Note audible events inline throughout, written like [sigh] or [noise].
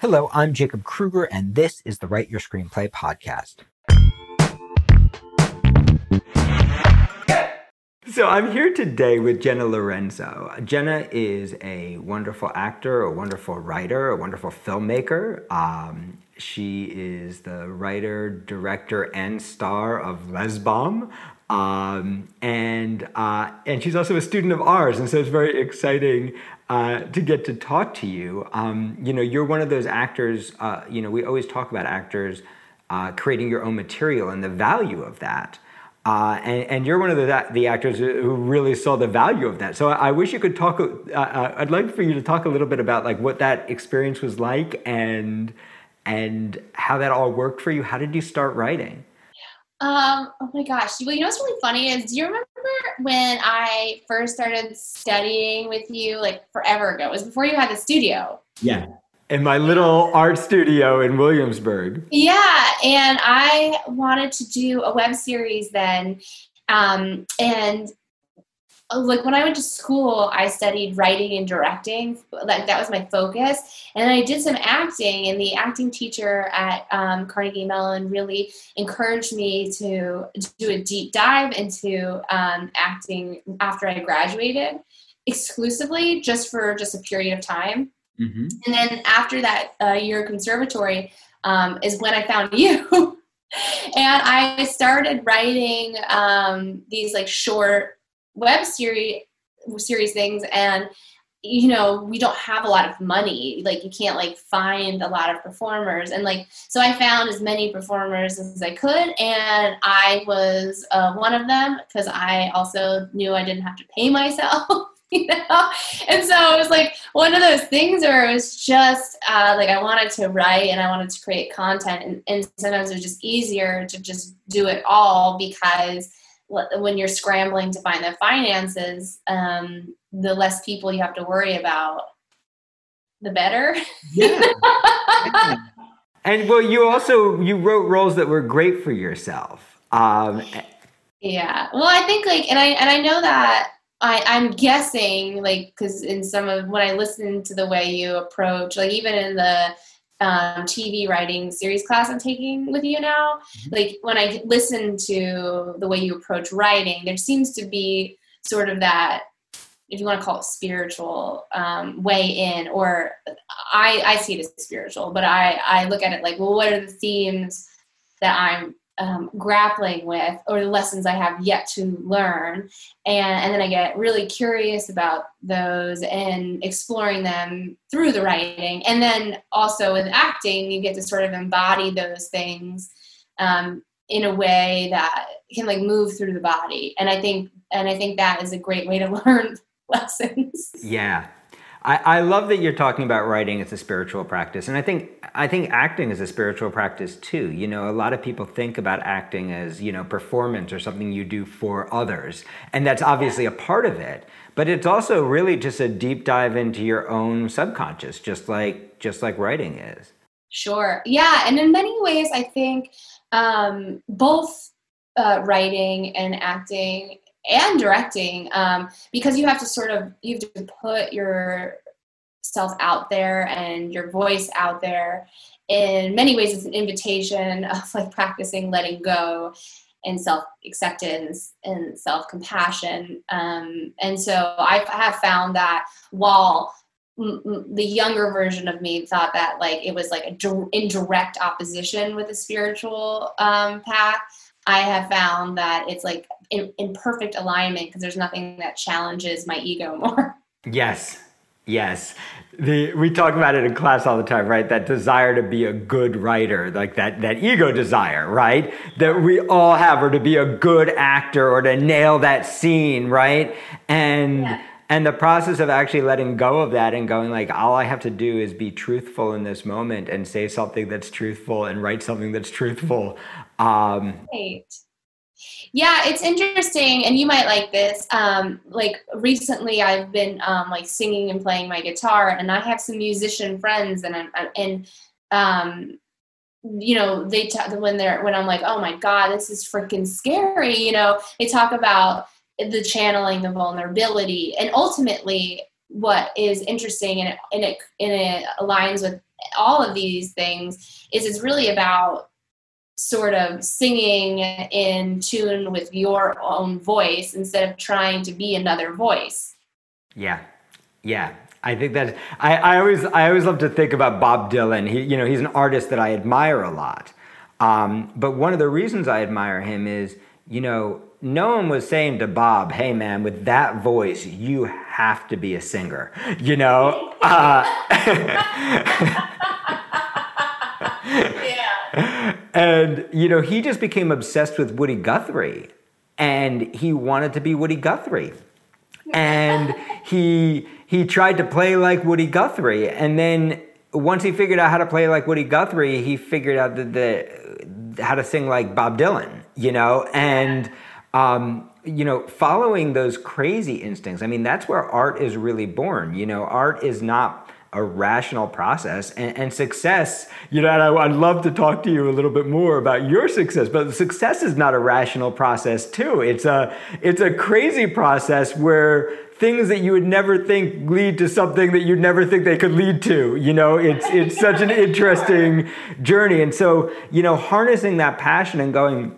Hello, I'm Jacob Krueger, and this is the Write Your Screenplay podcast. So I'm here today with Jenna Laurenzo. Jenna is a wonderful actor, a wonderful writer, a wonderful filmmaker. Um, she is the writer, director, and star of Lez Bomb, um, and uh, and she's also a student of ours, and so it's very exciting uh, to get to talk to you. Um, you know, you're one of those actors. Uh, you know, we always talk about actors uh, creating your own material and the value of that. Uh, and, and, you're one of the, the actors who really saw the value of that. So I, I wish you could talk. Uh, I'd like for you to talk a little bit about like what that experience was like and and how that all worked for you. How did you start writing? Um, oh my gosh. Well, you know what's really funny is do you remember when I first started studying with you like forever ago? It was before you had the studio. Yeah. In my little art studio in Williamsburg. Yeah. And I wanted to do a web series then. Um, and like when I went to school, I studied writing and directing. Like that was my focus, and I did some acting. And the acting teacher at um, Carnegie Mellon really encouraged me to do a deep dive into um, acting after I graduated, exclusively just for just a period of time. Mm-hmm. And then after that uh, year conservatory um, is when I found [laughs] you. and I started writing um, these like short web series series things and you know we don't have a lot of money. Like you can't like find a lot of performers. And like so i found as many performers as i could and i was uh, one of them because i also knew i didn't have to pay [laughs] myself you know? And so it was like one of those things where it was just uh, like i wanted to write and i wanted to create content and, and sometimes it was just easier to just do it all because when you're scrambling to find the finances, um, the less people you have to worry about, the better. Yeah. [laughs] yeah. And well, you also you wrote roles that were great for yourself. Um, yeah. Well, I think like, and I and I know that I I'm guessing like because in some of when I listen to the way you approach, like even in the um, TV writing series class I'm taking with you now, mm-hmm. like when I listen to the way you approach writing, there seems to be sort of that, if you want to call it spiritual um, way in, or I, I see it as spiritual, but I, I look at it like, well, what are the themes that I'm um, grappling with or the lessons I have yet to learn. And, and then I get really curious about those and exploring them through the writing. And then also with acting, you get to sort of embody those things um, in a way that can like move through the body. And I think, and I think that is a great way to [laughs] learn lessons. Yeah, I, I love that you're talking about writing as a spiritual practice, and I think I think acting is a spiritual practice too. You know, a lot of people think about acting as you know performance or something you do for others, and that's obviously a part of it. But it's also really just a deep dive into your own subconscious, just like just like writing is. Sure. Yeah, and in many ways, I think um, both uh, writing and acting and directing um, because you have to sort of you have to put yourself out there and your voice out there. In many ways it's an invitation [laughs] of like practicing letting go and self acceptance and self compassion um, and so i have found that while the younger version of me thought that like it was like a indirect opposition with a spiritual um, path I have found that it's like in, in perfect alignment because there's nothing that challenges my ego [laughs] more. Yes. Yes. The, we talk about it in class all the time, right? That desire to be a good writer, like that, that ego desire, right? That we all have, or to be a good actor or to nail that scene, right? And yeah and the process of actually letting go of that and going like all i have to do is be truthful in this moment and say something that's truthful and write something that's truthful um, right. yeah it's interesting and you might like this um, like recently i've been um, like singing and playing my guitar and i have some musician friends and i'm and um, you know they t- when they're when i'm like oh my god this is freaking scary you know they talk about the channeling the vulnerability and ultimately what is interesting and it, and it, and it aligns with all of these things is it's really about sort of singing in tune with your own voice instead of trying to be another voice. Yeah. Yeah. I think that I, I always I always love to think about Bob Dylan. He you know he's an artist that I admire a lot. Um, but one of the reasons I admire him is you know no one was saying to Bob, "Hey man, with that voice, you have to be a singer." You know. [laughs] Uh, [laughs] yeah. And you know he just became obsessed with Woody Guthrie, and he wanted to be Woody Guthrie, and [laughs] he he tried to play like Woody Guthrie, and then once he figured out how to play like Woody Guthrie, he figured out the, the how to sing like Bob Dylan, you know, and um, you know, following those crazy instincts. I mean, that's where art is really born. You know, art is not a rational process and, and success you know I, would love to talk to you a little bit more about your success but success is not a rational process too. It's a it's a crazy process where things that you would never think lead to something that you'd never think they could lead to you know? It's it's such an interesting journey. And so you know harnessing that passion and going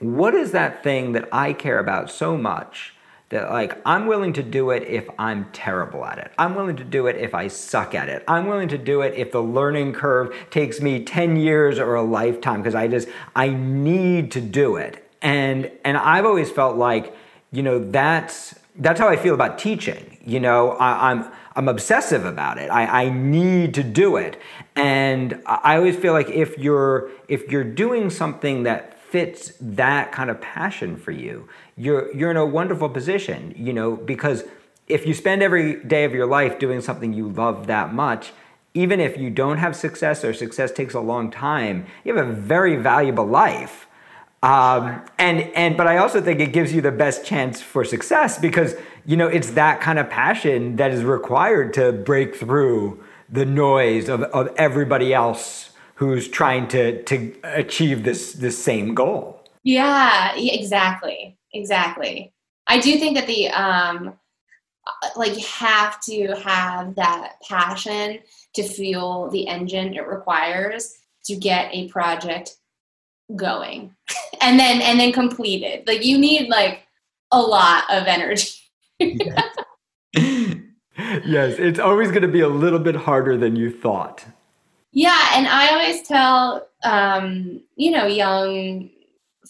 what is that thing that i care about so much that like I'm willing to do it if I'm terrible at it. I'm willing to do it if I suck at it. I'm willing to do it if the learning curve takes me 10 years or a lifetime because I just I need to do it. And and I've always felt like, you know, that's that's how I feel about teaching. You know, I, I'm I'm obsessive about it. I, I need to do it. And I always feel like if you're if you're doing something that fits that kind of passion for you, you're you're in a wonderful position, you know, because if you spend every day of your life doing something you love that much, even if you don't have success or success takes a long time, you have a very valuable life. Um, and and but I also think it gives you the best chance for success because you know it's that kind of passion that is required to break through the noise of, of everybody else who's trying to to achieve this this same goal. Yeah, exactly, exactly. I do think that the um, like you have to have that passion to feel the engine it requires to get a project going [laughs] and then and then completed like you need like a lot of energy yes. [laughs] yes it's always going to be a little bit harder than you thought yeah, and I always tell um, you know young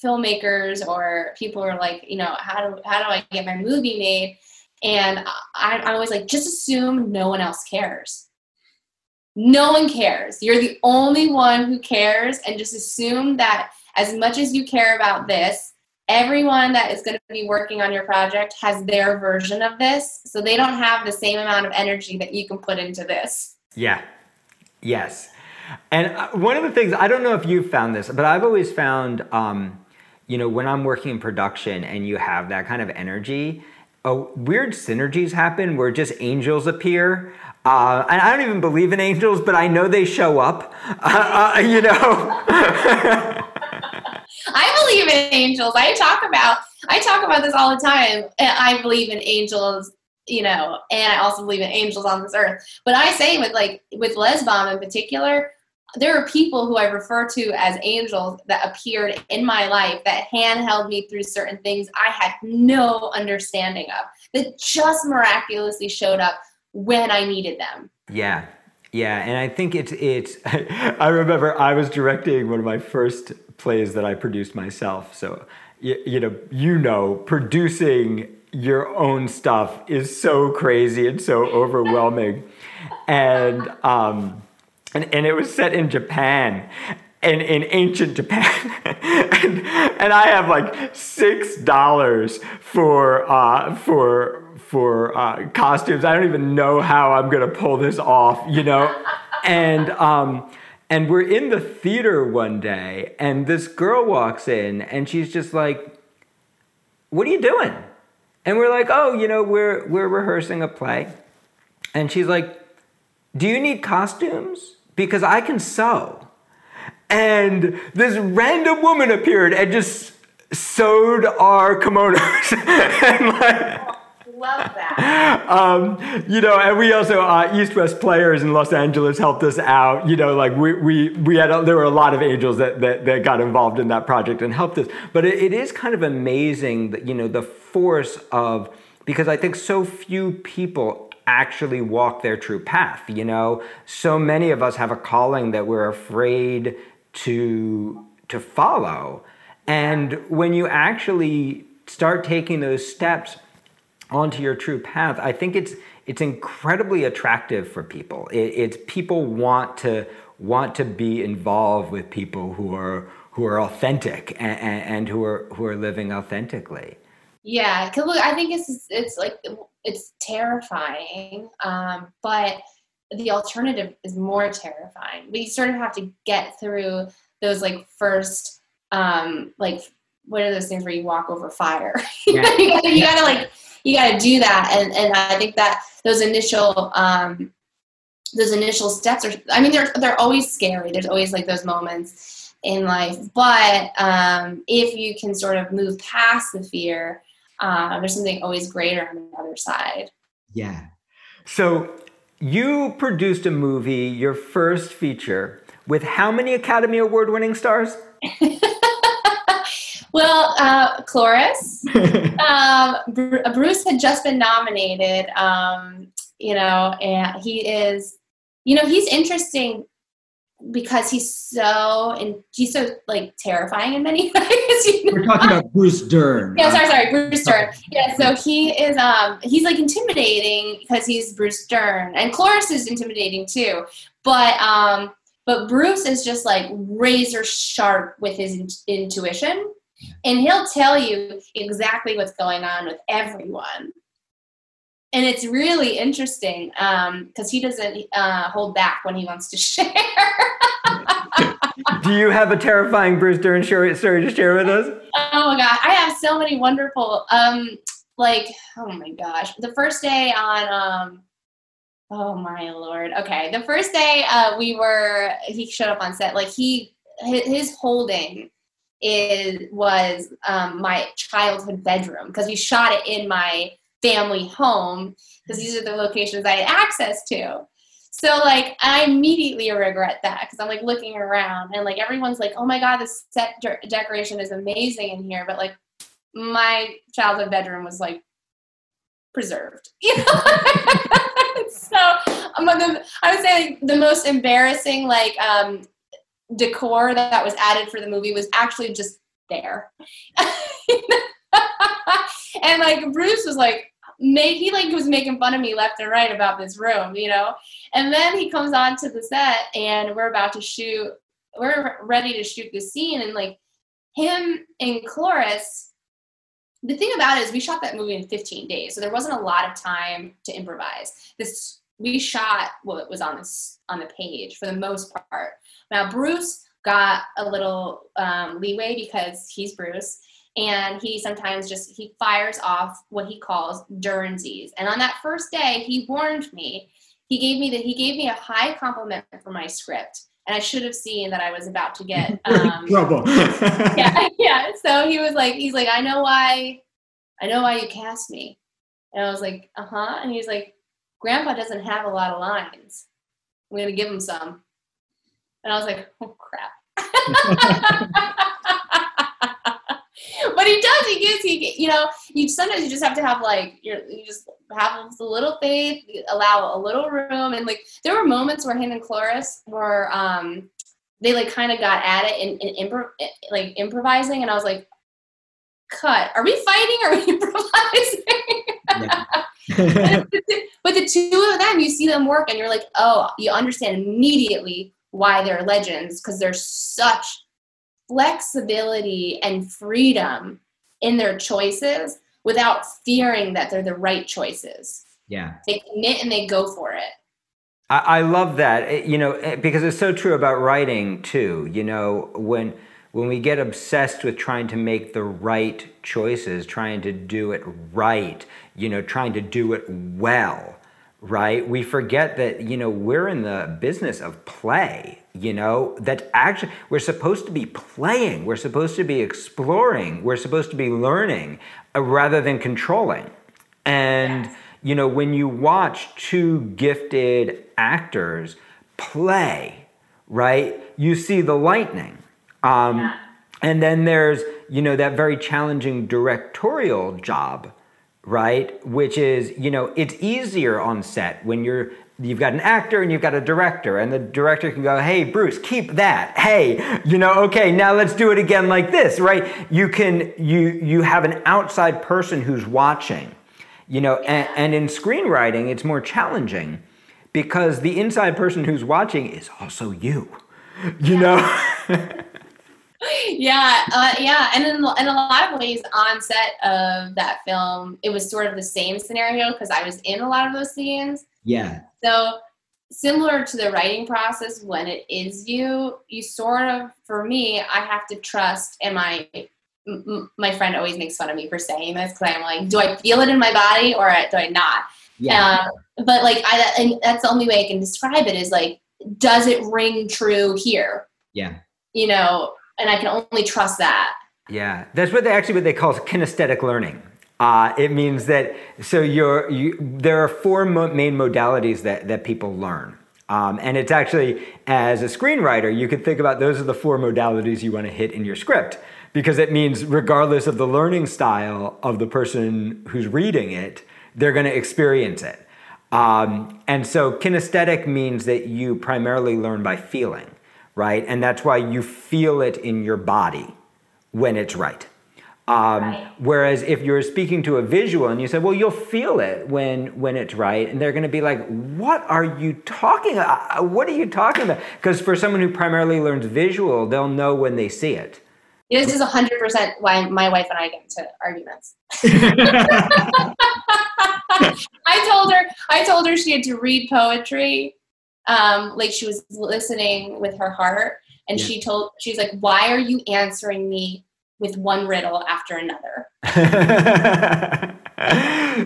filmmakers or people are like, you know, how do how do I get my movie made? And I, I'm always like, just assume no one else cares. No one cares. You're the only one who cares, and just assume that as much as you care about this, everyone that is going to be working on your project has their version of this, so they don't have the same amount of energy that you can put into this. Yeah. Yes. And uh, one of the things, I don't know if you've found this, but I've always found, um, you know, when I'm working in production and you have that kind of energy, weird synergies happen where just angels appear. Uh, and I don't even believe in angels, but I know they show up. Uh, [laughs] uh you know. [laughs] I believe in angels. I talk about I talk about this all the time. I believe in angels you know, and I also believe in angels on this earth. But I say with like with Lez Bomb in particular, there are people who I refer to as angels that appeared in my life that handheld me through certain things I had no understanding of that just miraculously showed up when I needed them. Yeah. Yeah, and I think it's it's [laughs] I remember I was directing one of my first plays that I produced myself. So you, you know, you know, producing your own stuff is so crazy and so overwhelming. and um, and and it was set in Japan. In, in ancient Japan, [laughs] and, and I have like six dollars for uh, for for uh, costumes. I don't even know how I'm gonna pull this off, you know. And um, and we're in the theater one day, and this girl walks in, and she's just like, "What are you doing?" And we're like, oh, you know, we're we're rehearsing a play. And she's like, do you need costumes? Because I can sew. And this random woman appeared and just sewed our kimonos. [laughs] and like, love that. um, you know, and we also uh, East West Players in Los Angeles helped us out. You know, like we we we had a, there were a lot of angels that, that that got involved in that project and helped us. But it, it is kind of amazing that you know the force of because I think so few people actually walk their true path. You know, so many of us have a calling that we're afraid to to follow, and when you actually start taking those steps onto your true path, I think it's it's incredibly attractive for people. It, it's people want to want to be involved with people who are who are authentic and, and who are who are living authentically. Yeah, because look, I think it's it's like it's terrifying, um, but the alternative is more terrifying. We sort of have to get through those like first um, like what are those things where you walk over fire? [laughs] Yeah. you, gotta, you gotta like you gotta do that, and and I think that those initial um, those initial steps are. I mean, they're they're always scary. There's always like those moments in life, but um, if you can sort of move past the fear, uh, there's something always greater on the other side. Yeah. So you produced a movie, your first feature, with how many Academy Award winning stars? [laughs] Well, uh, Cloris, [laughs] um, Bruce had just been nominated, um, you know, and he is, you know, he's interesting because he's so and he's so like terrifying in many [laughs] ways. You know? We're talking about Bruce Dern. Yeah, sorry, sorry, Bruce Dern. Yeah, so he is um he's like intimidating because he's Bruce Dern, and Cloris is intimidating too. But um but Bruce is just like razor sharp with his in- intuition and he'll tell you exactly what's going on with everyone. And it's really interesting because um, he doesn't uh, hold back when he wants to [laughs] share. Do you have a terrifying Bruce Dern story to share with us? Oh my god, I have so many wonderful. Um, like, oh my gosh, the first day on. Um, oh my lord. Okay, the first day uh, we were, he showed up on set. Like he, his holding is was um, my childhood bedroom because we shot it in my family home because these are the locations I had access to. So like I immediately regret that because I'm like looking around and like everyone's like, oh my god, the set de- decoration is amazing in here, but like my childhood bedroom was like preserved. [laughs] You know? so um, the, I would say the most embarrassing like um, decor that was added for the movie was actually just there. [laughs] and like Bruce was like, he like was making fun of me left and right about this room, you know. And then he comes on to the set, and we're about to shoot. We're ready to shoot the scene, and like him and Cloris. The thing about it is, we shot that movie in 15 days, so there wasn't a lot of time to improvise. This we shot what was on this on the page for the most part. Now Bruce got a little um, leeway because he's Bruce, and he sometimes just he fires off what he calls Dernsies. And on that first day, he warned me. He gave me that he gave me a high compliment for my script, and I should have seen that I was about to get [laughs] um, trouble. [laughs] yeah, yeah. So he was like, he's like, I know why, I know why you cast me, and I was like, uh huh. And he's like, Grandpa doesn't have a lot of lines. I'm gonna give him some. And I was like, oh crap. [laughs] but he does. He gives. He you know. You sometimes you just have to have like you you just have a little faith, allow a little room, and like there were moments where him and Cloris were um they like kind of got at it and, and impro- like improvising, and I was like, cut. Are we fighting? Or are we [laughs] improvising? [laughs] but the two of them, you see them work, and you're like, oh, you understand immediately why they're legends because they're such flexibility and freedom in their choices without fearing that they're the right choices. Yeah. They commit and they go for it. I, I love that, eh, you know, eh, because it's so true about writing too. You know, when when we get obsessed with trying to make the right choices, trying to do it right, you know, trying to do it well, right? We forget that, you know, we're in the business of play, you know, that actually we're supposed to be playing, we're supposed to be exploring, we're supposed to be learning uh, rather than controlling. And you know, when you watch two gifted actors play, right? You see the lightning. Um, Yeah. And then there's, you know, that very challenging directorial job, right? Which is, you know, it's easier on set when you're you've got an actor and you've got a director and the director can go, "Hey, Bruce, keep that. Hey, you know, okay, now let's do it again like this." Right? You can you you have an outside person who's watching. You know, and, and in screenwriting, it's more challenging because the inside person who's watching is also you. You know? [laughs] yeah, uh, yeah, and in, in a lot of ways, on set of that film, it was sort of the same scenario because I was in a lot of those scenes. Yeah. So similar to the writing process, when it is you, you sort of, for me, I have to trust. And my m- m- my friend always makes fun of me for saying this because I'm like, do I feel it in my body or do I not? Yeah. Um, but like, I and that's the only way I can describe it is like, does it ring true here? yeah. You know, and I can only trust that. Yeah, that's what they actually what they call kinesthetic learning. Uh, it means that so you're you, there are four mo- main modalities that that people learn, um, and it's actually as a screenwriter you could think about those are the four modalities you want to hit in your script because it means regardless of the learning style of the person who's reading it, they're going to experience it. Um, and so kinesthetic means that you primarily learn by feeling, right? And that's why you feel it in your body when it's right. Um, Right. Whereas if you're speaking to a visual and you say, well, you'll feel it when when it's right, and they're going to be like, what are you talking? uh, What are you talking about? Because for someone who primarily learns visual, they'll know when they see it. This is 100% why my wife and I get into arguments. [laughs] [laughs] I told her I told her she had to read poetry. Um, like she was listening with her heart and Yeah. she told she's like, Why are you answering me with one riddle after another? [laughs]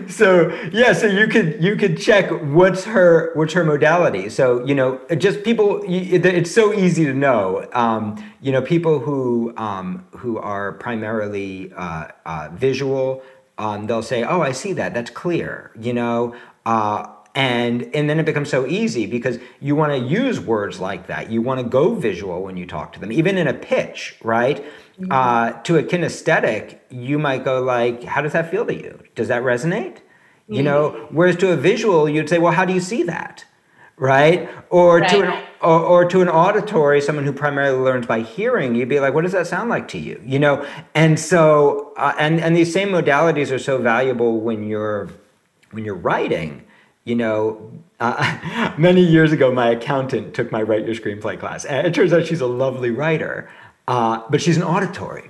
so yeah, so you could you could check what's her what's her modality. So you know, just people. It's so easy to know. Um, you know, people who um, who are primarily uh, uh, visual, um, they'll say, "Oh, I see that. That's clear." You know. Uh, and and then it becomes so easy because you want to use words like that. You want to go visual when you talk to them, even in a pitch, right? Uh, to a kinesthetic, you might go like, "How does that feel to you? Does that resonate?" You know. Whereas to a visual, you'd say, "Well, how do you see that?" Right? Or to an or, or to an auditory, someone who primarily learns by hearing, you'd be like, "What does that sound like to you?" You know. And so, uh, and and these same modalities are so valuable when you're when you're writing, you know, [laughs] uh, many years ago, my accountant took my write your screenplay class, and it turns out she's a lovely writer, uh, but she's an auditory.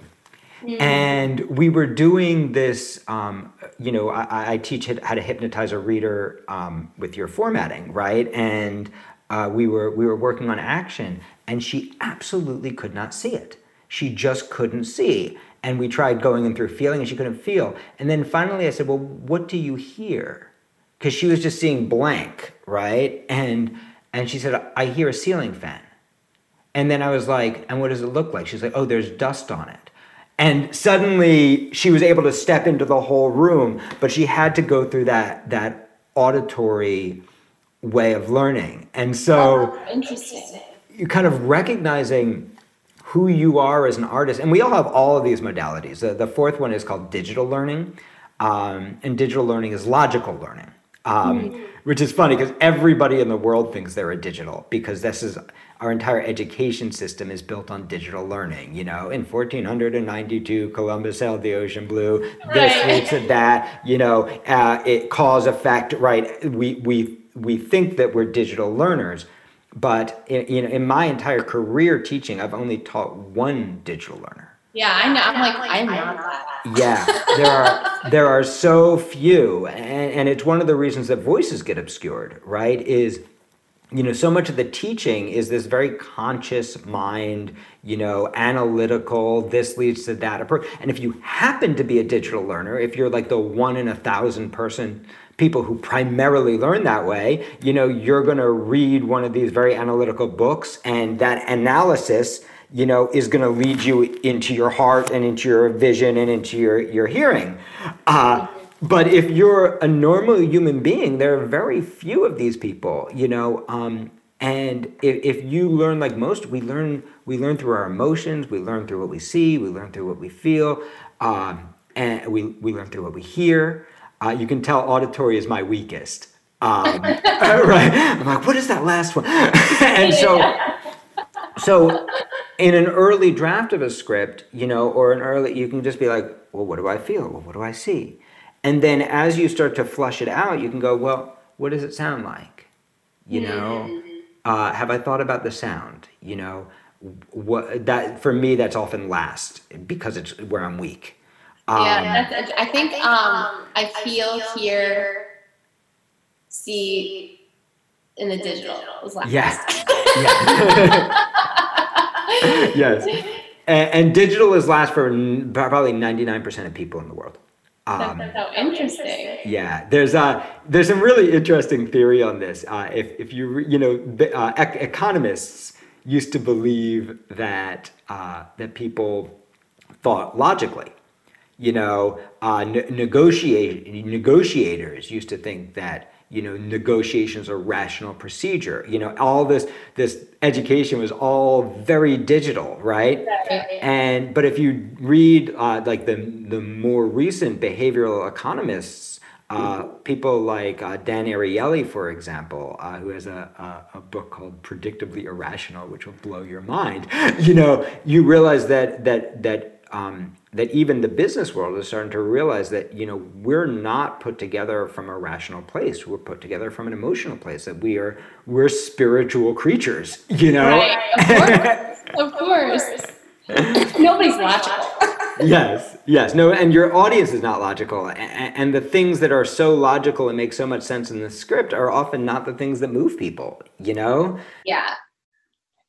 And we were doing this, um, you know, I, I teach how to hypnotize a reader um, with your formatting, right? And uh, we were we were working on action, and she absolutely could not see it. She just couldn't see. And we tried going in through feeling, and she couldn't feel. And then finally, I said, "Well, what do you hear?" Because she was just seeing blank, right? And and she said, "I hear a ceiling fan." And then I was like, and what does it look like? She's like, oh, there's dust on it. And suddenly she was able to step into the whole room, but she had to go through that that auditory way of learning. And so Oh, interesting. you kind of recognizing who you are as an artist. And we all have all of these modalities. The, the fourth one is called digital learning. Um, and digital learning is logical learning, um, which is funny because everybody in the world thinks they're a digital because this is our entire education system is built on digital learning. You know, in 1492, Columbus sailed the ocean blue. This Right. leads to that. You know, uh, it cause effect. Right? We we we think that we're digital learners, but in, you know, in my entire career teaching, I've only taught one digital learner. Yeah, I know. I'm like, I'm not that. Yeah, there are there are so few, and, and it's one of the reasons that voices get obscured. Right? Is you know so much of the teaching is this very conscious mind you know analytical this leads to that approach and if you happen to be a digital learner if you're like the one in a thousand person people who primarily learn that way you know you're going to read one of these very analytical books and that analysis you know is going to lead you into your heart and into your vision and into your your hearing uh, but if you're a normal human being, there are very few of these people, you know. Um, and if, if you learn like most, we learn we learn through our emotions, we learn through what we see, we learn through what we feel, um, and we, we learn through what we hear. Uh, you can tell auditory is my weakest. Um, [laughs] [laughs] right? I'm like, what is that last one? [laughs] and so, so in an early draft of a script, you know, or an early, you can just be like, well, what do I feel? Well, what do I see? And then as you start to flush it out, you can go, well, what does it sound like? You know, mm-hmm. uh, have I thought about the sound? You know, what that for me that's often last because it's where I'm weak. Um, yeah, I think um, I feel, here, see in the digital Was last. Yes. [laughs] [laughs] [laughs] yes. And, and, digital is last for probably 99% of people in the world. Um, That's so interesting. Yeah, there's uh, there's some really interesting theory on this. Uh, if if you you know the, uh, ec- economists used to believe that uh, that people thought logically. You know, uh, ne- negotiate negotiators used to think that you know negotiations are rational procedure you know all this this education was all very digital right, right. and but if you read uh, like the the more recent behavioral economists uh, people like uh, Dan Ariely, for example, uh, who has a, a, a, book called Predictably Irrational, which will blow your mind. [laughs] You know, you realize that that that um, that even the business world is starting to realize that you know we're not put together from a rational place. We're put together from an emotional place that we are we're spiritual creatures you know? Right. [laughs] of course. Of course. nobody's logical. Yes. Yes. No and your audience is not logical. And, and the things that are so logical and make so much sense in the script are often not the things that move people you know? Yeah.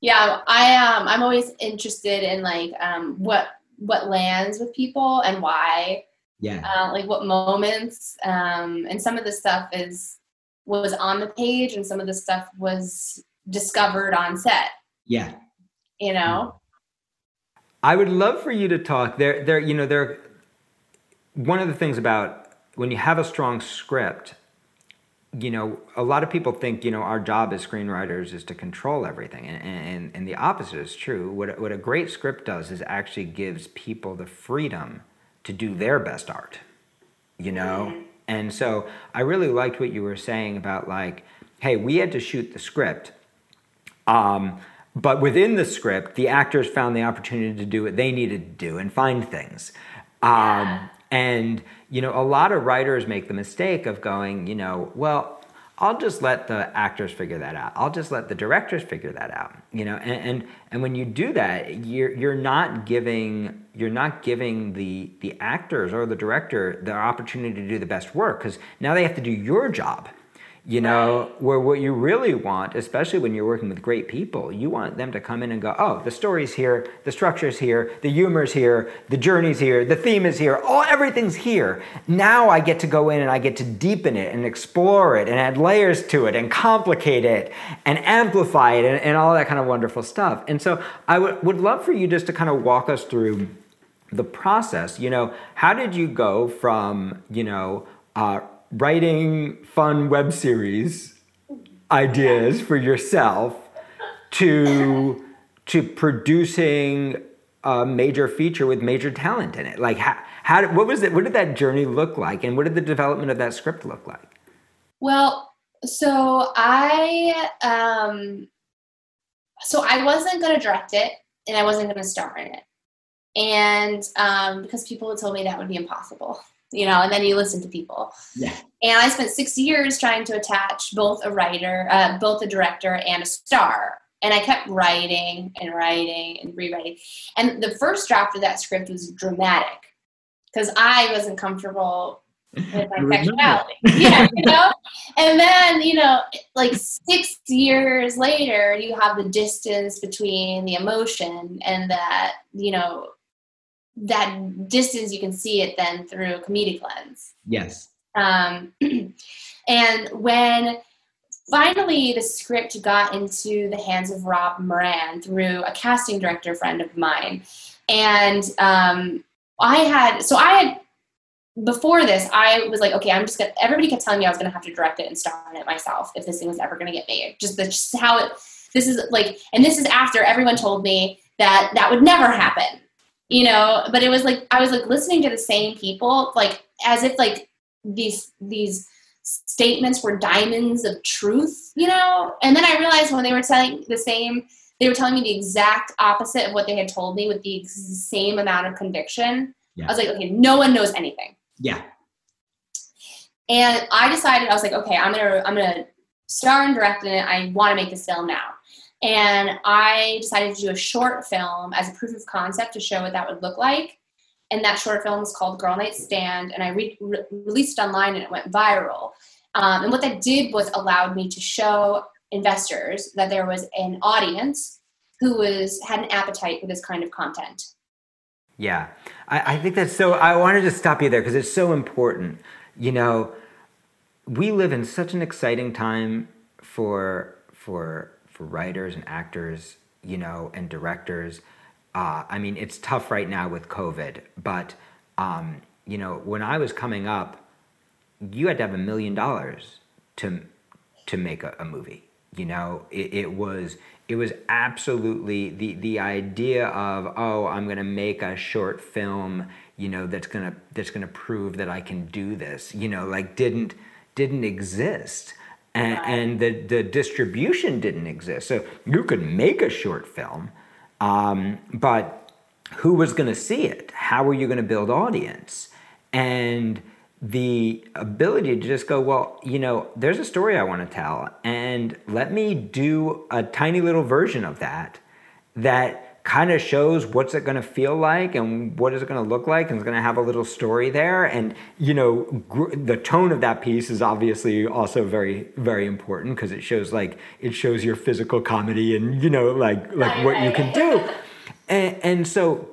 Yeah i um i'm always interested in like um what what lands with people and why. Yeah. Uh, like what moments. Um, and some of the stuff is was on the page, and some of the stuff was discovered on set. Yeah. You know. I would love for you to talk. There, there. You know, there. One of the things about when you have a strong script you know, a lot of people think, you know, our job as screenwriters is to control everything. And, and, and the opposite is true. What, what a great script does is actually gives people the freedom to do their best art, you know? Mm-hmm. And so I really liked what you were saying about like, hey, we had to shoot the script. Um, but within the script, the actors found the opportunity to do what they needed to do and find things. Um, and you know, a lot of writers make the mistake of going, you know, well, I'll just let the actors figure that out. I'll just let the directors figure that out. You know, and and, and when you do that, you're you're not giving you're not giving the the actors or the director the opportunity to do the best work because now they have to do your job you know where what you really want especially when you're working with great people you want them to come in and go oh the story's here the structure's here the humor's here the journey's here the theme is here all everything's here. Now i get to go in and i get to deepen it and explore it and add layers to it and complicate it and amplify it and, and all that kind of wonderful stuff. And so i would, would love for you just to kind of walk us through the process. You know how did you go from you know uh, writing fun web series ideas for yourself to to producing a major feature with major talent in it. Like how, how what was it what did that journey look like? And what did the development of that script look like? Well so i um so i wasn't going to direct it and i wasn't going to star in it. And um because people had told me that would be impossible you know, and then you listen to people. Yeah. And I spent six years trying to attach both a writer, uh, both a director and a star. And I kept writing and writing and rewriting. And the first draft of that script was dramatic because I wasn't comfortable [laughs] with my sexuality. yeah, you know? And then, you know, like six years later, you have the distance between the emotion and that, you know, that distance you can see it then through a comedic lens yes um, [clears throat] and when finally the script got into the hands of rob moran through a casting director friend of mine and um, i had so i had before this, I was like, okay, I'm just gonna. Everybody kept telling me I was gonna have to direct it and star in it myself if this thing was ever gonna get made. Just the just how it. This is like, and this is after everyone told me that that would never happen. You know, but it was like I was like listening to the same people, like as if like these these statements were diamonds of truth, you know. And then I realized when they were telling the same, they were telling me the exact opposite of what they had told me with the same amount of conviction. Yeah. I was like, okay, no one knows anything. Yeah. And I decided I was like, okay, I'm gonna I'm gonna star and direct in it. I want to make this film now. And I decided to do a short film as a proof of concept to show what that would look like. And that short film was called Girl Night Stand, and I re- re- released it online and it went viral. Um, and what that did was allowed me to show investors that there was an audience who was had an appetite for this kind of content. Yeah, I, I think that's so. I wanted to stop you there because it's so important. You know, we live in such an exciting time for for for writers and actors, you know, and directors. Uh, I mean, it's tough right now with COVID, but um, you know, when I was coming up, you had to have a million dollars to to make a, a movie. You know, it, it was it was absolutely the the idea of oh I'm gonna make a short film you know that's gonna that's gonna prove that I can do this you know like didn't didn't exist and, and the the distribution didn't exist. So you could make a short film um, but who was gonna see it? How were you gonna build audience? And the ability to just go, well, you know, there's a story I want to tell, and let me do a tiny little version of that that kind of shows what's it going to feel like and what is it going to look like and it's going to have a little story there and you know gr- the tone of that piece is obviously also very very important because it shows like it shows your physical comedy and you know like like what you can do [laughs] and, and so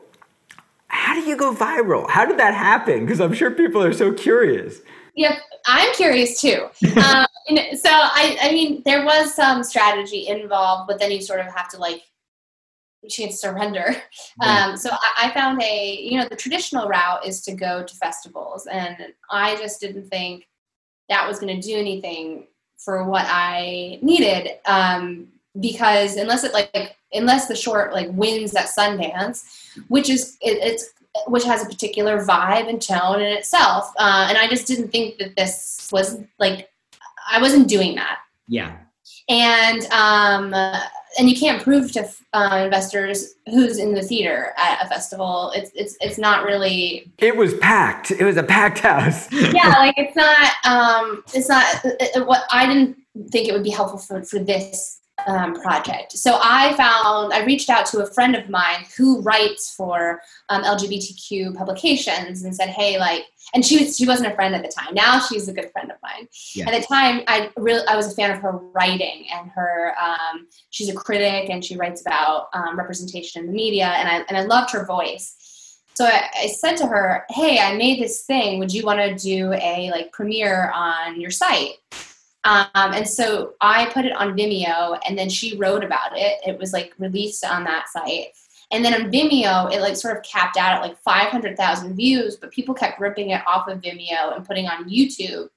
how do you go viral? How did that happen? Because I'm sure people are so curious. Yep, I'm curious too. [laughs] um, so I, I mean, there was some strategy involved, but then you sort of have to like chance surrender. [laughs] Um, so I, I found a, you know, the traditional route is to go to festivals, and I just didn't think that was going to do anything for what I needed. Um, because unless it like unless the short like wins at Sundance, which is it, it's which has a particular vibe and tone in itself, uh, and I just didn't think that this was like I wasn't doing that. Yeah. And um, and you can't prove to uh, investors who's in the theater at a festival. It's it's it's not really. It was packed. It was a packed house. yeah, like it's not. Um, it's not it, what I didn't think it would be helpful for for this um, project. So I found, I reached out to a friend of mine who writes for um, LGBTQ publications and said, hey, like, and she was, she wasn't a friend at the time. Now she's a good friend of mine. Yeah. At the time, I really, I was a fan of her writing and her, um, she's a critic and she writes about um, representation in the media and I, and I loved her voice. So I, I said to her, hey, I made this thing. Would you want to do a like premiere on your site? Um, and so I put it on Vimeo, and then she wrote about it. It was like released on that site. And then on Vimeo, it like sort of capped out at like 500,000 views, but people kept ripping it off of Vimeo and putting on YouTube.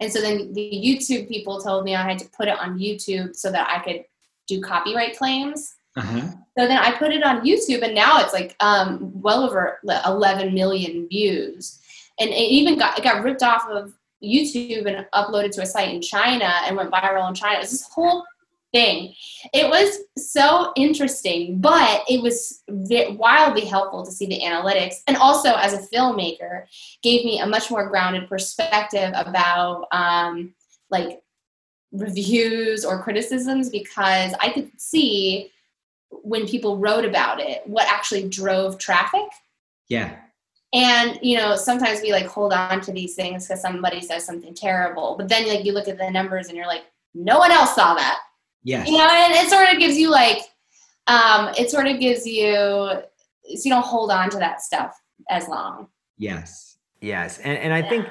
And so then the YouTube people told me I had to put it on YouTube so that I could do copyright claims. Uh-huh. So then I put it on YouTube, and now it's like um, well over 11 million views. And it even got it got ripped off of YouTube and uploaded to a site in China and went viral in China. It was this whole thing. It was so interesting, but it was wildly helpful to see the analytics. And also, as a filmmaker, gave me a much more grounded perspective about um, like reviews or criticisms because I could see when people wrote about it what actually drove traffic. Yeah. And you know, sometimes we like hold on to these things because somebody says something terrible, but then like you look at the numbers and you're like, no one else saw that. Yes. You know, and it sort of gives you like, um, it sort of gives you, so you don't hold on to that stuff as long. Yes. Yes, and and I think,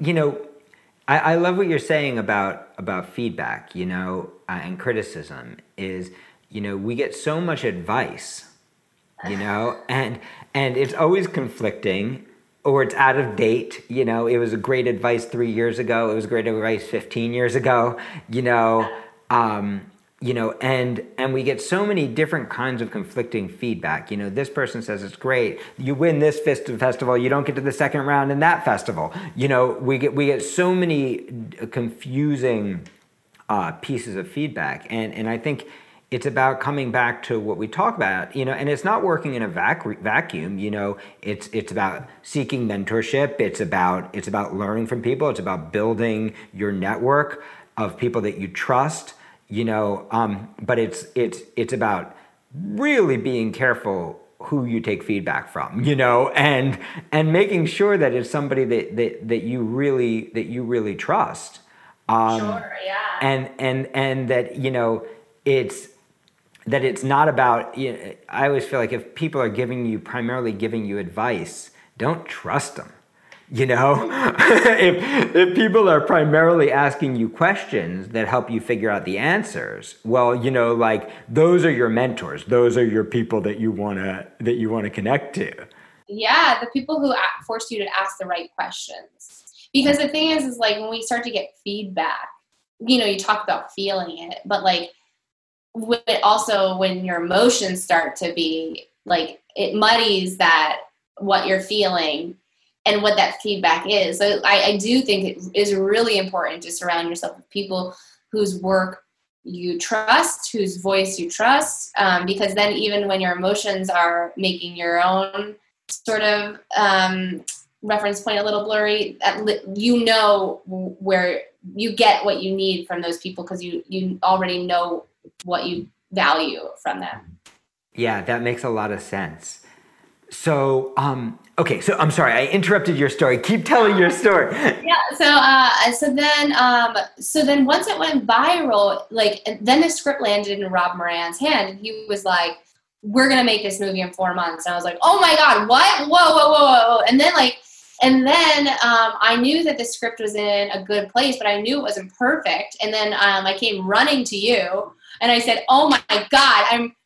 you know, I, I love what you're saying about about feedback. You know, uh, and criticism is, you know, we get so much advice, you know, [sighs] and and it's always conflicting or it's out of date. You know, it was a great advice three years ago. It was great advice 15 years ago. You know, um, you know, and and we get so many different kinds of conflicting feedback. You know, this person says it's great. You win this festival, you don't get to the second round in that festival. You know, we get we get so many confusing uh, pieces of feedback, and and I think it's about coming back to what we talk about you know and it's not working in a vac- vacuum you know. It's it's about seeking mentorship. It's about it's about learning from people. It's about building your network of people that you trust you know um, but it's it's it's about really being careful who you take feedback from you know and and making sure that it's somebody that that, that you really that you really trust. Um, sure yeah. and and and that you know it's that it's not about you know, i always feel like if people are giving you primarily giving you advice don't trust them you know? [laughs] If, if people are primarily asking you questions that help you figure out the answers well you know like those are your mentors. Those are your people that you want to that you want to connect to. Yeah the people who force you to ask the right questions. Because the thing is is like when we start to get feedback you know you talk about feeling it but like also when your emotions start to be like it muddies that what you're feeling and what that feedback is. So I, I do think it is really important to surround yourself with people whose work you trust, whose voice you trust, um, because then even when your emotions are making your own sort of um, reference point a little blurry, you know where you get what you need from those people because you you already know what you value from them. Yeah, that makes a lot of sense. So, um, okay, so I'm sorry, I interrupted your story. Keep telling your story. [laughs] yeah. So, uh, so then, um, so then once it went viral, like then the script landed in Rob Moran's hand, and he was like, "We're gonna make this movie in four months." And I was like, "Oh my god, what? Whoa, whoa, whoa, whoa!" And then like and then um, I knew that the script was in a good place, but I knew it wasn't perfect. And then um, I came running to you and I said, "Oh my God, I'm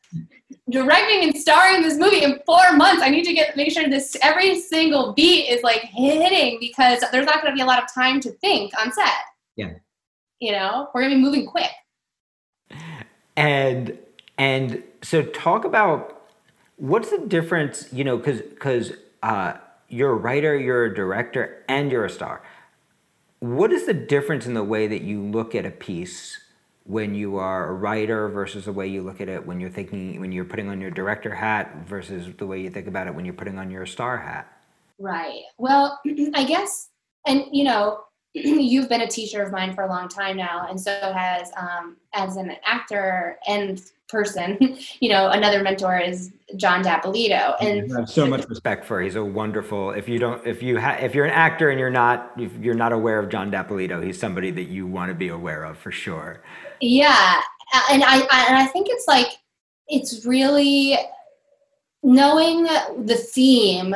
directing and starring this movie in four months. I need to get make sure this every single beat is like hitting because there's not going to be a lot of time to think on set. Yeah, you know, we're going to be moving quick. And and so talk about what's the difference, you know, because because. Uh, you're a writer, you're a director, and you're a star. What is the difference in the way that you look at a piece when you are a writer versus the way you look at it when you're thinking when you're putting on your director hat versus the way you think about it when you're putting on your star hat? Right. Well, [clears throat] I guess, and you know, [clears throat] you've been a teacher of mine for a long time now, and so has um, as an actor and person. [laughs] you know, another mentor is John Dapolito, and I have so much respect for. He's a wonderful. If you don't, if you ha, if you're an actor and you're not, if you're not aware of John Dapolito, he's somebody that you want to be aware of for sure. Yeah, and I, I and I think it's like it's really knowing the theme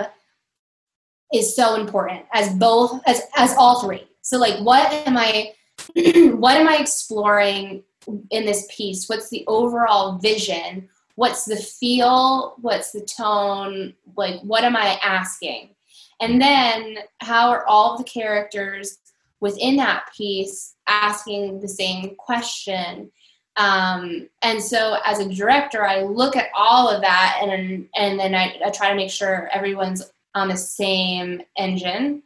is so important as both as as all three. So like, what am I? [clears throat] what am I exploring in this piece? What's the overall vision? What's the feel? What's the tone? Like, what am I asking? And then, how are all the characters within that piece asking the same question? Um, and so, as a director, I look at all of that, and and then I, I try to make sure everyone's on the same engine.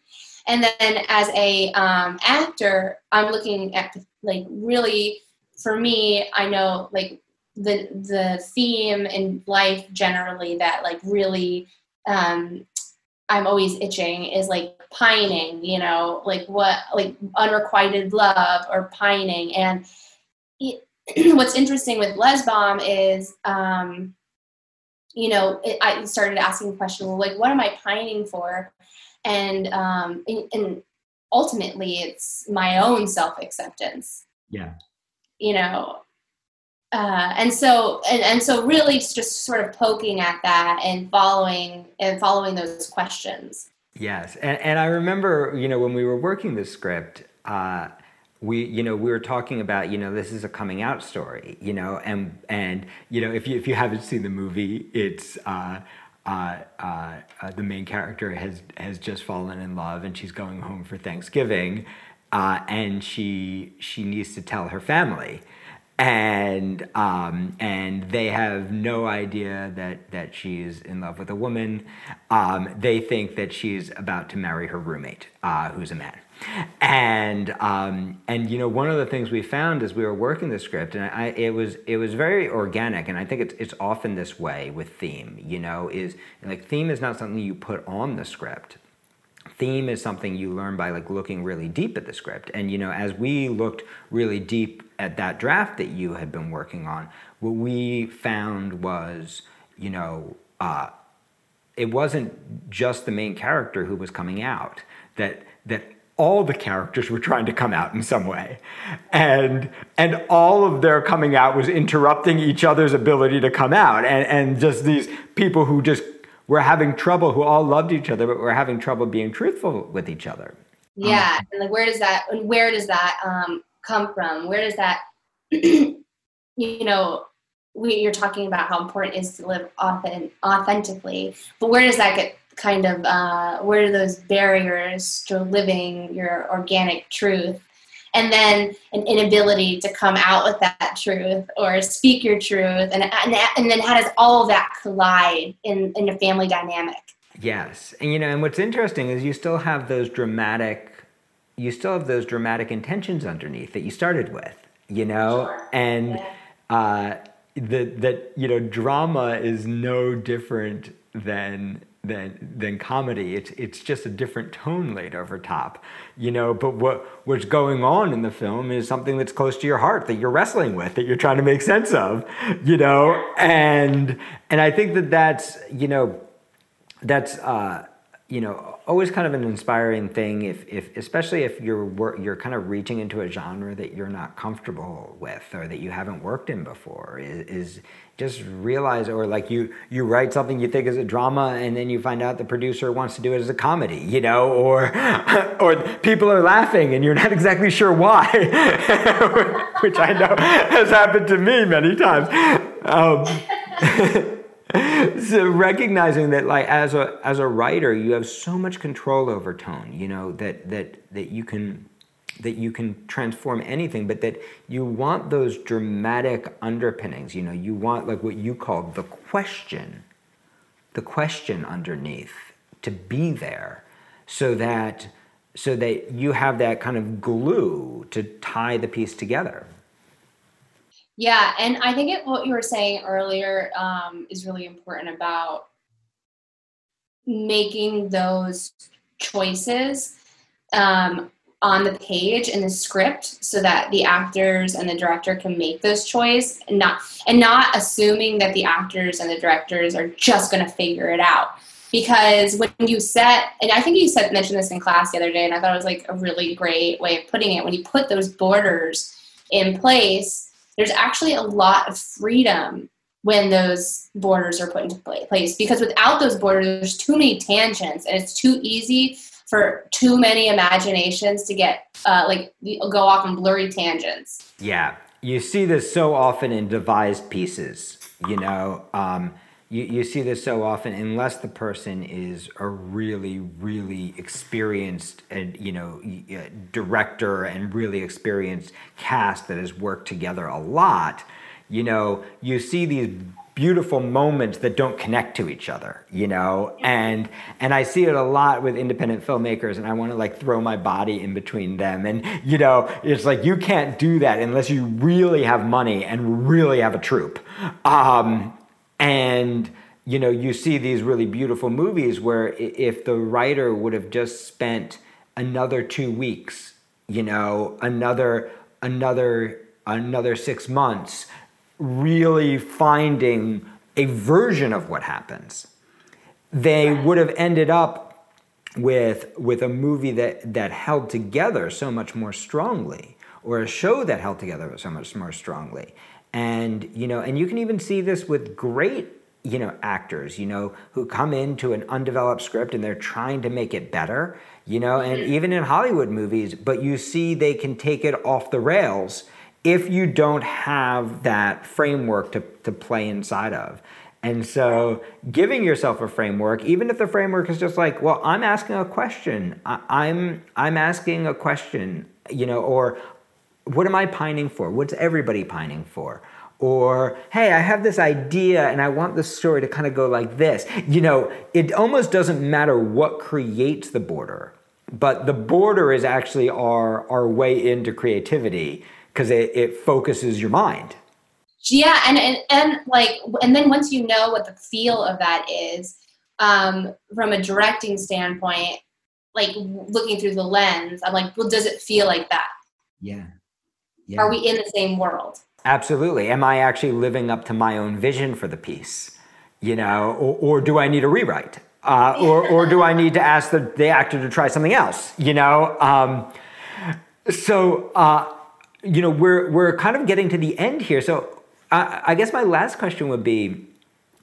And then, as a um, actor, I'm looking at like really for me, I know like the the theme in life generally that like really um, I'm always itching is like pining, you know, like what like unrequited love or pining. And it, [clears throat] what's interesting with Lez Bomb is, um, you know, it, I started asking the question, well, like, what am I pining for? And um, and, and ultimately, it's my own self acceptance. Yeah you know uh, and so and, and so really just sort of poking at that and following and following those questions. Yes. And, and i remember you know when we were working the script uh, we you know we were talking about you know this is a coming out story you know and and you know if you if you haven't seen the movie it's uh, uh, uh, uh, the main character has has just fallen in love and she's going home for Thanksgiving, uh, and she she needs to tell her family, and um, and they have no idea that that she's in love with a woman. Um, they think that she's about to marry her roommate, uh, who's a man. And um, and you know one of the things we found as we were working the script, and I, it was it was very organic, and I think it's it's often this way with theme. You know, is like theme is not something you put on the script theme is something you learn by like looking really deep at the script. And you know as we looked really deep at that draft that you had been working on what we found was you know uh, it wasn't just the main character who was coming out that that all the characters were trying to come out in some way. And and all of their coming out was interrupting each other's ability to come out. And and just these people who just were having trouble who all loved each other but we're having trouble being truthful with each other. Yeah um, and like where does that where does that um, come from? Where does that [clears throat] you know we, you're talking about how important it is to live authentic, authentically but where does that get kind of uh, what are those barriers to living your organic truth and then an inability to come out with that truth or speak your truth and, and, and then how does all of that collide in, in a family dynamic yes and you know and what's interesting is you still have those dramatic you still have those dramatic intentions underneath that you started with you know sure. and yeah. uh, that that you know drama is no different than than than comedy. It's it's just a different tone laid over top, you know. But what what's going on in the film is something that's close to your heart that you're wrestling with, that you're trying to make sense of, you know. And and I think that that's you know that's uh, you know always kind of an inspiring thing if, if especially if you're you're kind of reaching into a genre that you're not comfortable with or that you haven't worked in before. Is, is just realize or like you you write something you think is a drama and then you find out the producer wants to do it as a comedy you know or [laughs] or people are laughing and you're not exactly sure why [laughs] which i know has happened to me many times. Um, [laughs] [laughs] so recognizing that like as a as a writer you have so much control over tone you know that that that you can that you can transform anything but that you want those dramatic underpinnings you know you want like what you call the question the question underneath to be there so that so that you have that kind of glue to tie the piece together yeah, and I think it, what you were saying earlier um, is really important about making those choices um, on the page in the script so that the actors and the director can make those choices and not and not assuming that the actors and the directors are just going to figure it out. Because when you set and i think you said mentioned this in class the other day and i thought it was like a really great way of putting it. When you put those borders in place there's actually a lot of freedom when those borders are put into place because without those borders there's too many tangents and it's too easy for too many imaginations to get uh, like go off on blurry tangents. Yeah. You see this so often in devised pieces you know um, you, you see this so often unless the person is a really really experienced and you know director and really experienced cast that has worked together a lot you know you see these beautiful moments that don't connect to each other you know? And and i see it a lot with independent filmmakers and i want to like throw my body in between them. And you know it's like you can't do that unless you really have money and really have a troupe. Um, and you know you see these really beautiful movies where if the writer would have just spent another two weeks you know another another another six months really finding a version of what happens they would have ended up with with a movie that that held together so much more strongly or a show that held together so much more strongly and you know and you can even see this with great you know actors you know who come into an undeveloped script and they're trying to make it better you know and mm-hmm. even in hollywood movies but you see they can take it off the rails if you don't have that framework to, to play inside of And so, giving yourself a framework, even if the framework is just like, well, I'm asking a question, I, I'm I'm asking a question, you know, or what am I pining for? What's everybody pining for? Or, hey, I have this idea and I want the story to kind of go like this. You know, it almost doesn't matter what creates the border, but the border is actually our, our way into creativity because it, it focuses your mind yeah and, and and like and then once you know what the feel of that is um from a directing standpoint like looking through the lens i'm like well does it feel like that yeah, yeah. are we in the same world? Absolutely. Am i actually living up to my own vision for the piece? You know or, or do i need a rewrite? Uh, or, or do i need to ask the, the actor to try something else? You know um, so uh, you know we're we're kind of getting to the end here. So I, I guess my last question would be,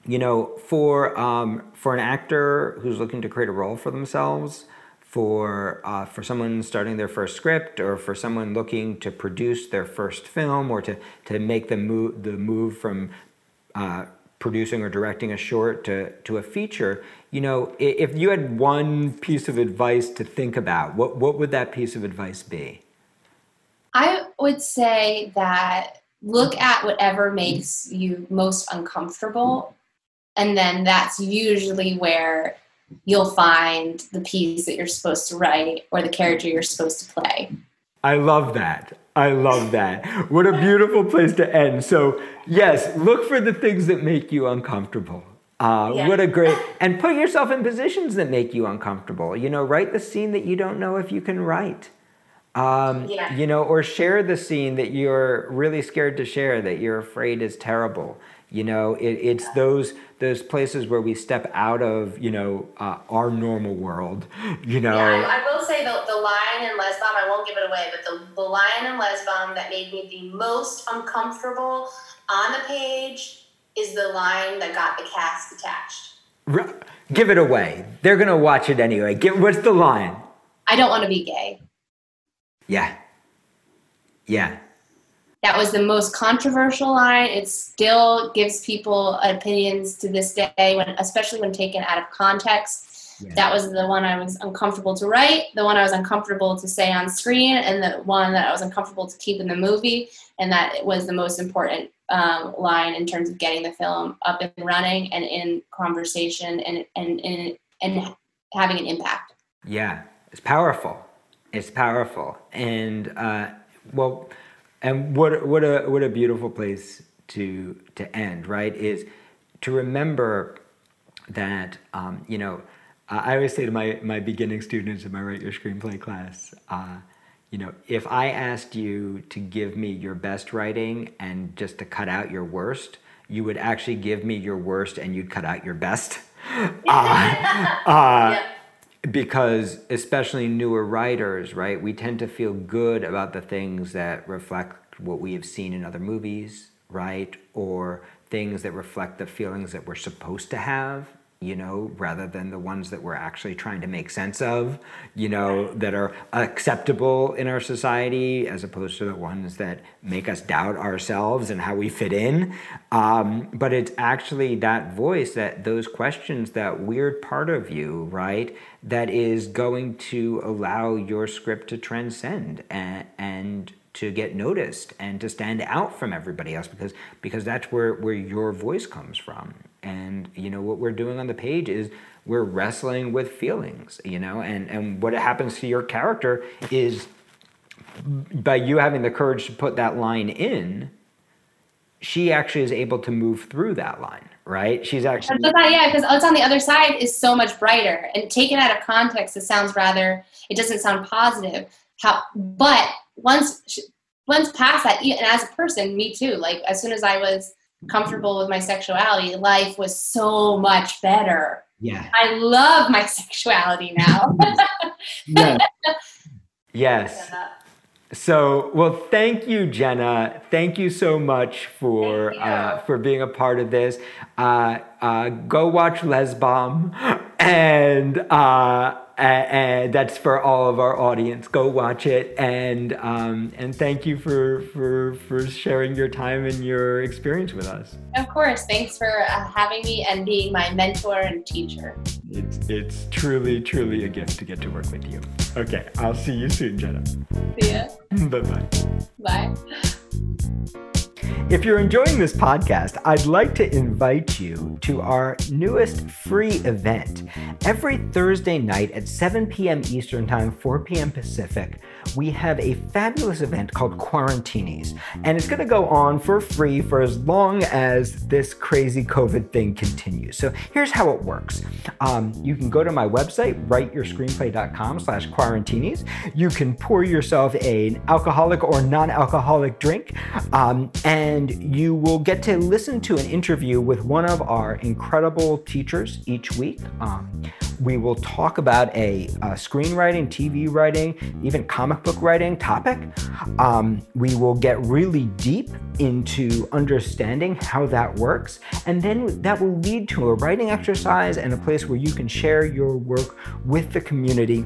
you know, for um, for an actor who's looking to create a role for themselves, for uh, for someone starting their first script, or for someone looking to produce their first film, or to to make the move the move from uh, producing or directing a short to to a feature. You know, if you had one piece of advice to think about, what what would that piece of advice be? I would say that look at whatever makes you most uncomfortable and then that's usually where you'll find the piece that you're supposed to write or the character you're supposed to play i love that i love that what a beautiful place to end so yes look for the things that make you uncomfortable uh, yeah. What a great, and put yourself in positions that make you uncomfortable. You know, write the scene that you don't know if you can write. Um, yeah. You know, or share the scene that you're really scared to share, that you're afraid is terrible. You know, it, it's those those places where we step out of you know uh, our normal world. [laughs] You know, yeah, I, I, will say the the line in Lez Bomb. I won't give it away, but the the line in Lez Bomb that made me the most uncomfortable on the page is the line that got the cast attached. Give it away. They're gonna watch it anyway. Give, what's the line? I don't want to be gay. Yeah. Yeah. That was the most controversial line. It still gives people opinions to this day, when, especially when taken out of context. Yeah. That was the one I was uncomfortable to write, the one I was uncomfortable to say on screen, and the one that I was uncomfortable to keep in the movie. And that was the most important um, line in terms of getting the film up and running and in conversation and, and, and, and having an impact. Yeah, it's powerful. It's powerful, and uh, well, and what what a what a beautiful place to to end. Right is to remember that um, you know. I always say to my, my beginning students in my write your screenplay class, uh, you know, if I asked you to give me your best writing and just to cut out your worst, you would actually give me your worst and you'd cut out your best. [laughs] Uh, [laughs] uh, yeah because especially newer writers, right, we tend to feel good about the things that reflect what we have seen in other movies, right, or things that reflect the feelings that we're supposed to have you know, rather than the ones that we're actually trying to make sense of, you know, that are acceptable in our society, as opposed to the ones that make us doubt ourselves and how we fit in. Um, but it's actually that voice, that those questions, that weird part of you, right, that is going to allow your script to transcend and, and to get noticed and to stand out from everybody else because because that's where where your voice comes from and you know what we're doing on the page is we're wrestling with feelings you know and and what happens to your character is by you having the courage to put that line in she actually is able to move through that line right? She's actually yeah because it's on the other side is so much brighter. And taken out of context it sounds rather it doesn't sound positive. How but once once past that and as a person me too like as soon as i was comfortable with my sexuality, life was so much better. Yeah. I love my [laughs] sexuality now. [laughs] yes. Yes. So, well, thank you, Jenna. Thank you so much for uh, for being a part of this. Uh, uh, go watch Lez Bomb, [laughs] and uh, and that's for all of our audience. Go watch it, and um, and thank you for for for sharing your time and your experience with us. Of course, thanks for uh, having me and being my mentor and teacher. It's it's truly truly a gift to get to work with you. Okay, I'll see you soon, Jenna. See ya. [laughs] Bye bye bye. If you're enjoying this podcast, I'd like to invite you to our newest free event. Every Thursday night at 7 p.m. Eastern Time, 4 p.m. Pacific, we have a fabulous event called Quarantinis, and it's going to go on for free for as long as this crazy COVID thing continues. So here's how it works. Um, you can go to my website, writeyourscreenplay.com slash quarantinis. You can pour yourself an alcoholic or non-alcoholic drink, um, and you will get to listen to an interview with one of our incredible teachers each week. Um, we will talk about a, a, screenwriting, TV writing, even comic book writing topic. Um, we will get really deep into understanding how that works, and then that will lead to a writing exercise and a place where you can share your work with the community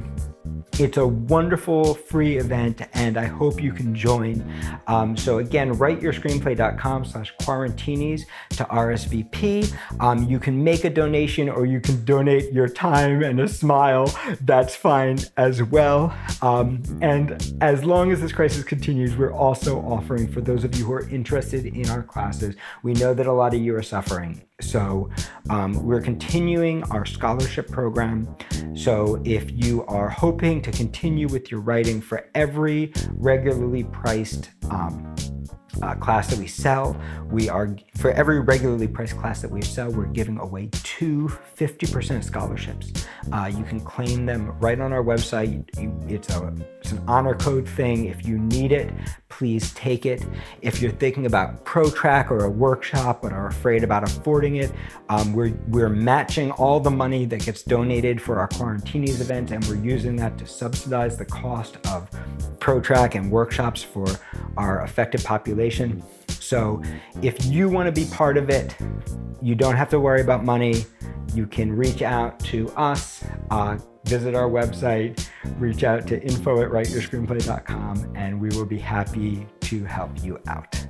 it's a wonderful free event, and I hope you can join. Um, so again, writeyourscreenplay.com slash quarantinis to RSVP. Um, you can make a donation or you can donate your time and a smile. That's fine as well. Um, and as long as this crisis continues, we're also offering for those of you who are interested in our classes. We know that a lot of you are suffering. So um, we're continuing our scholarship program. So if you are hoping to continue with your writing for every regularly priced um, uh, class that we sell. We are, for every regularly priced class that we sell, we're giving away two 50% scholarships. Uh, you can claim them right on our website. It's, a, it's an honor code thing. If you need it, please take it. If you're thinking about ProTrack or a workshop but are afraid about affording it, um, we're, we're matching all the money that gets donated for our Quarantinis event and we're using that to subsidize the cost of ProTrack and workshops for our affected population. So if you want to be part of it, you don't have to worry about money. You can reach out to us, uh, visit our website, reach out to info at writeyourscreenplay.com, and we will be happy to help you out.